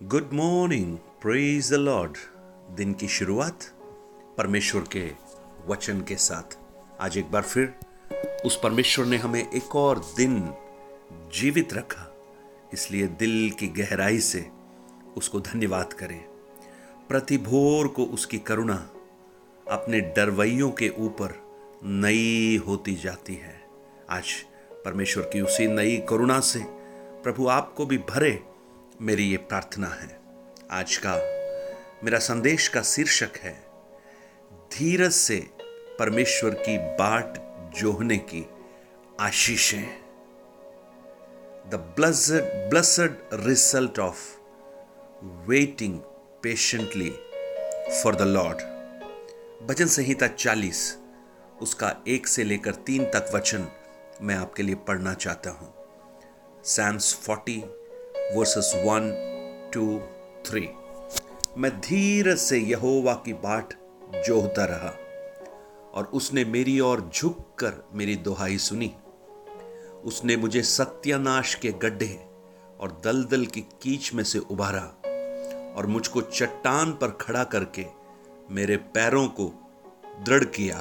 Good morning praise the Lord दिन की शुरुआत परमेश्वर के वचन के साथ। आज एक बार फिर उस परमेश्वर ने हमें एक और दिन जीवित रखा, इसलिए दिल की गहराई से उसको धन्यवाद करें। प्रति भोर को उसकी करुणा अपने डरवैयों के ऊपर नई होती जाती है। आज परमेश्वर की उसी नई करुणा से प्रभु आपको भी भरे मेरी ये प्रार्थना है। आज का मेरा संदेश का शीर्षक है, धीरज से परमेश्वर की बाट जोहने की आशीषें। The blessed blessed result of waiting patiently for the Lord भजन संहिता चालीस, उसका एक से लेकर तीन तक वचन मैं आपके लिए पढ़ना चाहता हूँ। Psalms forty verses one two three मैं धीरज से यहोवा की बाट जोहता रहा, और उसने मेरी ओर झुककर मेरी दुहाई सुनी। उसने मुझे सत्यानाश के गड्ढे और दलदल की कीच में से उबारा और मुझको चट्टान पर खड़ा करके मेरे पैरों को दृढ़ किया।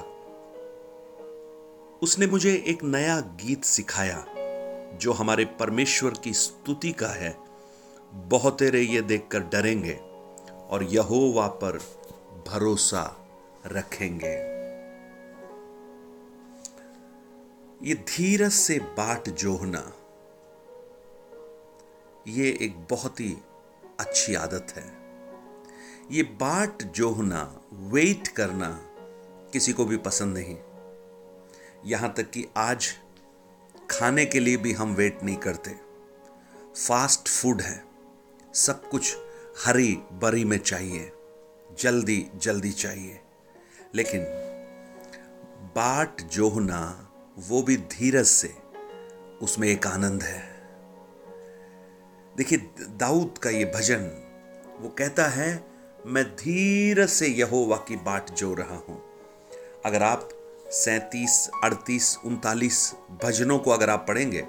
उसने मुझे एक नया गीत सिखाया, जो हमारे परमेश्वर की स्तुति का है। बहुतेरे ये देखकर डरेंगे और यहोवा पर भरोसा रखेंगे। ये धीरज से बाट जोहना, ये एक बहुत ही अच्छी आदत है। ये बाट जोहना, वेट करना किसी को भी पसंद नहीं। यहाँ तक कि आज खाने के लिए भी हम वेट नहीं करते। फास्ट फ़ूड है। सब कुछ हरी बरी में चाहिए। जल्दी जल्दी चाहिए। लेकिन बाट जोहना, वो भी धीरज से, उसमें एक आनंद है। देखिए, दाऊद का ये भजन, वो कहता है, मैं धीरज से यहोवा की बाट जो रहा हूँ। अगर आप सैतीस, अड़तीस, उनतालीस भजनों को अगर आप पढ़ेंगे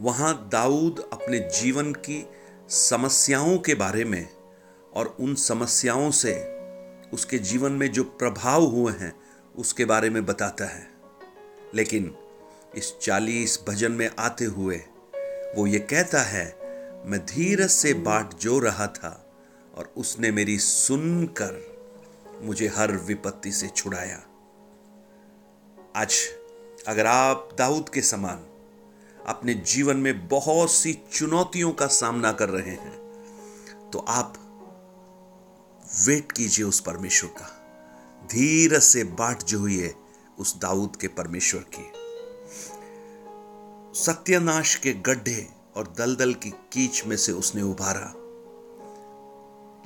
वहाँ दाऊद अपने जीवन की समस्याओं के बारे में और उन समस्याओं से उसके जीवन में जो प्रभाव हुए हैं, उसके बारे में बताता है। लेकिन इस चालीस भजन में आते हुए वो ये कहता है, मैं धीरज से बाट जो रहा था और उसने मेरी सुनकर मुझे हर विपत्ति से छुड़ाया। आज अगर आप दाऊद के समान अपने जीवन में बहुत सी चुनौतियों का सामना कर रहे हैं। तो आप वेट कीजिए उस परमेश्वर का। धीरज से बाट जो हुई है उस दाऊद के परमेश्वर की। सत्यानाश के गड्ढे और दलदल की कीच में से उसने उभारा।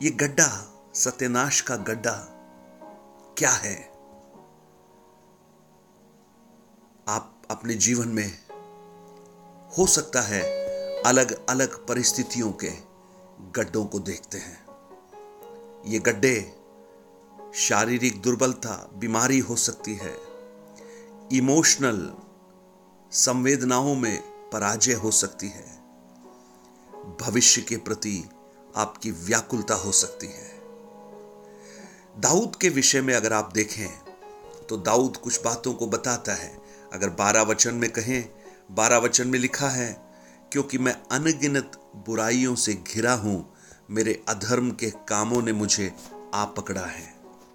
ये गड्ढा, सत्यानाश का गड्ढा, क्या है? आप अपने जीवन में हो सकता है अलग अलग परिस्थितियों के गड्ढों को देखते हैं। ये गड्ढे शारीरिक दुर्बलता, बीमारी हो सकती है। इमोशनल संवेदनाओं में पराजय हो सकती है। भविष्य के प्रति आपकी व्याकुलता हो सकती है। दाऊद के विषय में अगर आप देखें तो दाऊद कुछ बातों को बताता है। अगर बारह वचन में कहें बारह वचन में लिखा है, क्योंकि मैं अनगिनत बुराइयों से घिरा हूँ, मेरे अधर्म के कामों ने मुझे आ पकड़ा है।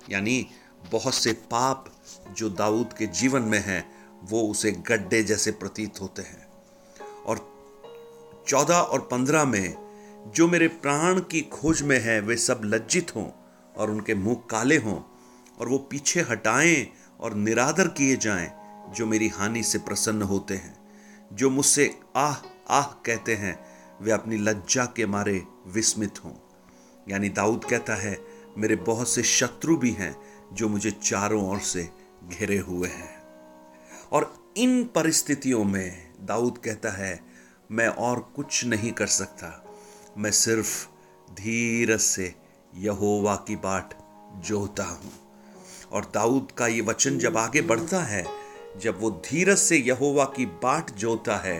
यानी बहुत से पाप जो दाऊद के जीवन में हैं, वो उसे गड्ढे जैसे प्रतीत होते हैं। और चौदह और पंद्रह में, जो मेरे प्राण की खोज में है, वे सब लज्जित हों और उनके मुँह काले हों, और वो पीछे हटाएँ और निरादर किए जाएँ, जो मेरी हानि से प्रसन्न होते हैं। जो मुझसे आह आह कहते हैं, वे अपनी लज्जा के मारे विस्मित हों। यानी दाऊद कहता है, मेरे बहुत से शत्रु भी हैं जो मुझे चारों ओर से घिरे हुए हैं। और इन परिस्थितियों में दाऊद कहता है, मैं और कुछ नहीं कर सकता। मैं सिर्फ़ धीरज से यहोवा की बाट जोहता हूँ। और दाऊद का ये वचन जब आगे बढ़ता है जब वो धीरज से यहोवा की बाट जोता है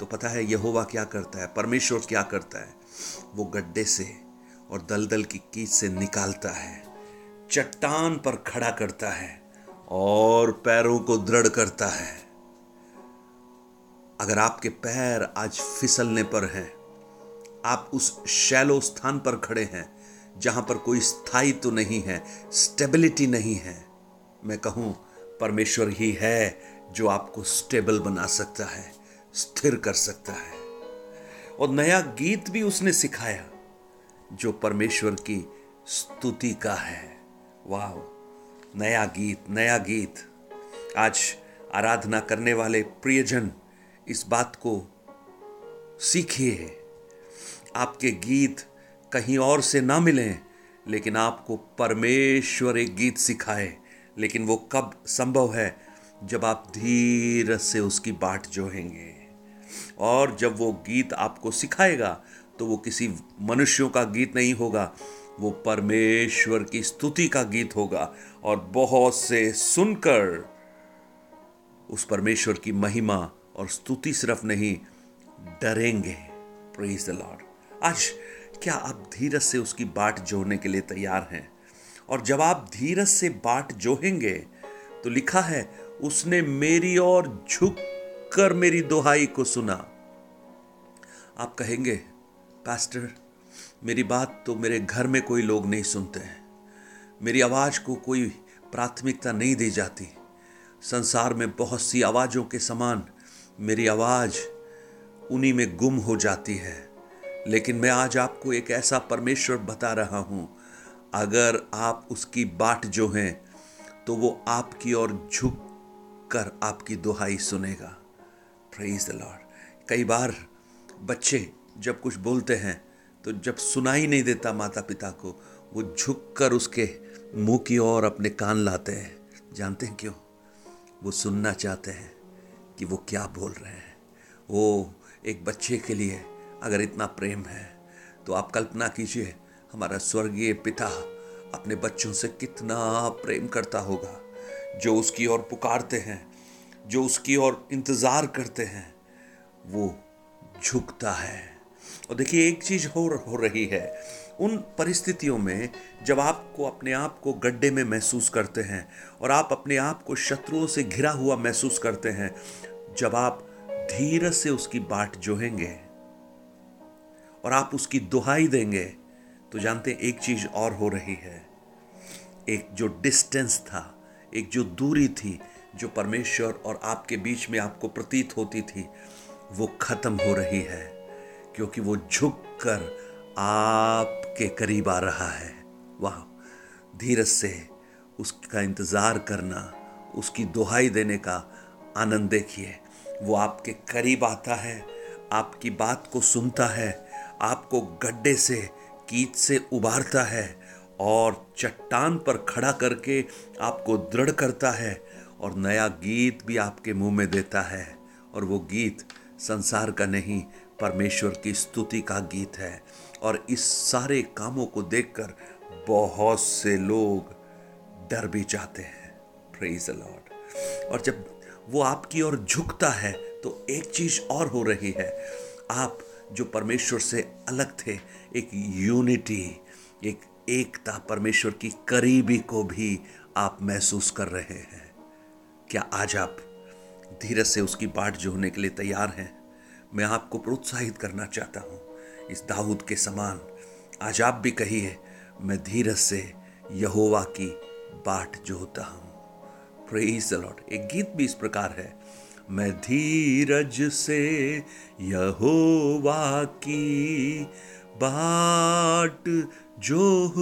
तो पता है यहोवा क्या करता है? परमेश्वर क्या करता है? वो गड्ढे से और दलदल की कीच से निकालता है, चट्टान पर खड़ा करता है और पैरों को दृढ़ करता है। अगर आपके पैर आज फिसलने पर हैं, आप उस शैलो स्थान पर खड़े हैं, जहाँ पर कोई स्थायित्व तो नहीं है, स्टेबिलिटी नहीं है, मैं कहूँ परमेश्वर ही है जो आपको स्टेबल बना सकता है, स्थिर कर सकता है। और नया गीत भी उसने सिखाया, जो परमेश्वर की स्तुति का है। वाह नया गीत नया गीत। आज आराधना करने वाले प्रियजन इस बात को सीखिए। आपके गीत कहीं और से ना मिलें, लेकिन आपको परमेश्वर एक गीत सिखाए। लेकिन वो कब संभव है जब आप धीरज से उसकी बाट जोहेंगे? और जब वो गीत आपको सिखाएगा तो वो किसी मनुष्यों का गीत नहीं होगा, वो परमेश्वर की स्तुति का गीत होगा। और बहुत से सुनकर उस परमेश्वर की महिमा और स्तुति सिर्फ़ नहीं, डरेंगे। प्रेज द लॉर्ड आज क्या आप धीरज से उसकी बाट जोड़ने के लिए तैयार हैं? और जब आप धीरज से बाट जोहेंगे तो लिखा है, उसने मेरी ओर झुक कर मेरी दोहाई को सुना। आप कहेंगे, पास्टर, मेरी बात तो मेरे घर में कोई लोग नहीं सुनते हैं। मेरी आवाज़ को कोई प्राथमिकता नहीं दी जाती। संसार में बहुत सी आवाज़ों के समान मेरी आवाज़ उन्हीं में गुम हो जाती है। लेकिन मैं आज आपको एक ऐसा परमेश्वर बता रहा हूँ अगर आप उसकी बाट जो हैं तो वो आपकी ओर झुक कर आपकी दुहाई सुनेगा। प्रेज द लॉर्ड कई बार बच्चे जब कुछ बोलते हैं तो जब सुनाई नहीं देता माता पिता को, वो झुक कर उसके मुँह की ओर अपने कान लाते हैं। जानते हैं क्यों? वो सुनना चाहते हैं कि वो क्या बोल रहे हैं। वो एक बच्चे के लिए अगर इतना प्रेम है तो आप कल्पना कीजिए हमारा स्वर्गीय पिता अपने बच्चों से कितना प्रेम करता होगा, जो उसकी ओर पुकारते हैं, जो उसकी ओर इंतज़ार करते हैं, वो झुकता है। और देखिए, एक चीज़ हो हो रही है, उन परिस्थितियों में जब आपको अपने आप को गड्ढे में महसूस करते हैं और आप अपने आप को शत्रुओं से घिरा हुआ महसूस करते हैं, जब आप धीरज से उसकी बाट जोहेंगे और आप उसकी दुहाई देंगे तो जानते हैं, एक चीज़ और हो रही है। एक जो डिस्टेंस था, एक जो दूरी थी, जो परमेश्वर और आपके बीच में आपको प्रतीत होती थी, वो खत्म हो रही है, क्योंकि वो झुक कर आपके करीब आ रहा है। वाह! धीरज से उसका इंतज़ार करना, उसकी दुहाई देने का आनंद देखिए। वो आपके करीब आता है, आपकी बात को सुनता है, आपको गड्ढे से कीच से उबारता है और चट्टान पर खड़ा करके आपको दृढ़ करता है और नया गीत भी आपके मुँह में देता है। और वो गीत संसार का नहीं, परमेश्वर की स्तुति का गीत है। और इस सारे कामों को देखकर बहुत से लोग डर भी जाते हैं। प्रेज लॉर्ड और जब वो आपकी ओर झुकता है तो एक चीज़ और हो रही है। आप जो परमेश्वर से अलग थे, एक यूनिटी, एक एकता परमेश्वर की करीबी को भी आप महसूस कर रहे हैं। क्या आज आप धीरज से उसकी बाट जोड़ने के लिए तैयार हैं? मैं आपको प्रोत्साहित करना चाहता हूँ। इस दाऊद के समान, आज आप भी कहिए, मैं धीरज से यहोवा की बाट जोता हूँ। प्रेज द लॉर्ड एक गीत भी इस प्रकार है। मैं धीरज से यहोवा की बाट जो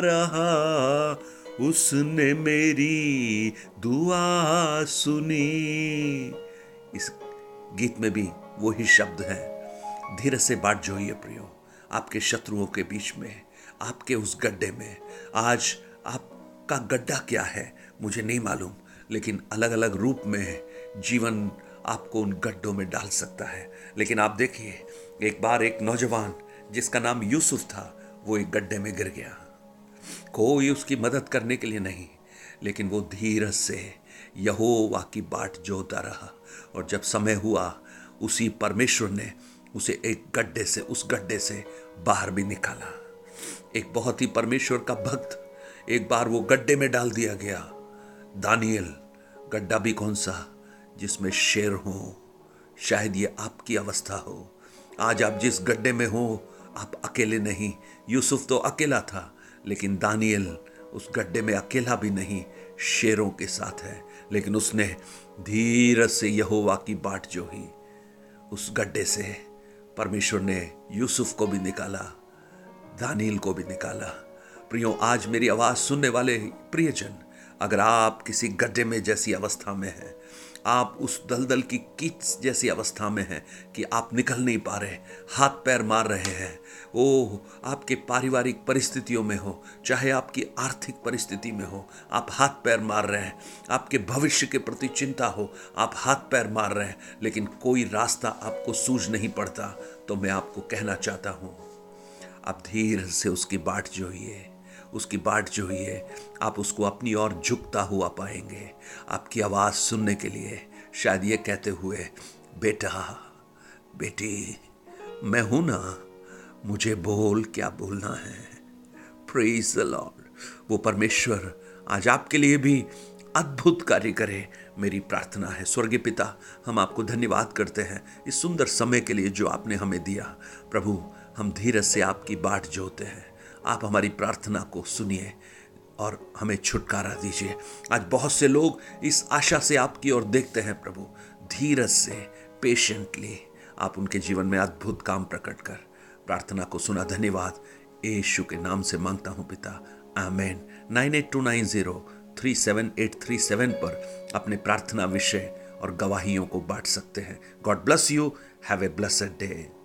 रहा। उसने मेरी दुआ सुनी। इस गीत में भी वही शब्द है। धीरज से बाट जोइए प्रियो। आपके शत्रुओं के बीच में, आपके उस गड्ढे में। आज आपका गड्ढा क्या है, मुझे नहीं मालूम, लेकिन अलग अलग रूप में जीवन आपको उन गड्ढों में डाल सकता है। लेकिन आप देखिए, एक बार एक नौजवान, जिसका नाम यूसुफ था, वो एक गड्ढे में गिर गया। कोई उसकी मदद करने के लिए नहीं, लेकिन वो धीरज से यहोवा की बाट जोता रहा। और जब समय हुआ, उसी परमेश्वर ने उसे एक गड्ढे से, उस गड्ढे से बाहर भी निकाला। एक बहुत ही परमेश्वर का भक्त, एक बार वो गड्ढे में डाल दिया गया। दानियल, गड्ढा भी कौन सा? जिसमें शेर हो, शायद ये आपकी अवस्था हो। आज आप जिस गड्ढे में हो, आप अकेले नहीं। यूसुफ तो अकेला था, लेकिन दानियल उस गड्ढे में अकेला भी नहीं, शेरों के साथ है। लेकिन उसने धीरज से यहोवा की बाट जो ही उस गड्ढे से परमेश्वर ने यूसुफ को भी निकाला, दानियल को भी निकाला। प्रियो, आज मेरी आवाज़ सुनने वाले प्रियजन, अगर आप किसी गड्ढे में जैसी अवस्था में हैं आप उस दलदल की कीच जैसी अवस्था में हैं कि आप निकल नहीं पा रहे, हाथ पैर मार रहे हैं। ओ आपके पारिवारिक परिस्थितियों में हो, चाहे आपकी आर्थिक परिस्थिति में हो, आप हाथ पैर मार रहे हैं। आपके भविष्य के प्रति चिंता हो, आप हाथ पैर मार रहे हैं, लेकिन कोई रास्ता आपको सूझ नहीं पड़ता तो मैं आपको कहना चाहता हूँ, आप धीरे से उसकी बाट जोइए। उसकी बाट जो ही है आप उसको अपनी ओर झुकता हुआ पाएँगे। आपकी आवाज़ सुनने के लिए शायद ये कहते हुए, बेटा, बेटी, मैं हूँ ना, मुझे बोल क्या बोलना है? प्रेज द लॉर्ड वो परमेश्वर आज आपके लिए भी अद्भुत कार्य करे। मेरी प्रार्थना है, स्वर्गीय पिता, हम आपको धन्यवाद करते हैं इस सुंदर समय के लिए जो आपने हमें दिया। प्रभु, हम धीरज से आपकी बाट जोते हैं। आप हमारी प्रार्थना को सुनिए और हमें छुटकारा दीजिए। आज बहुत से लोग इस आशा से आपकी ओर देखते हैं, प्रभु। धीरज से पेशेंटली आप उनके जीवन में अद्भुत काम प्रकट कर। प्रार्थना को सुना, धन्यवाद। यीशु के नाम से माँगता हूँ, पिता। Amen. Nine eight two nine zero three seven eight three seven पर अपने प्रार्थना विषय और गवाहियों को बांट सकते हैं। God bless you. Have a blessed day.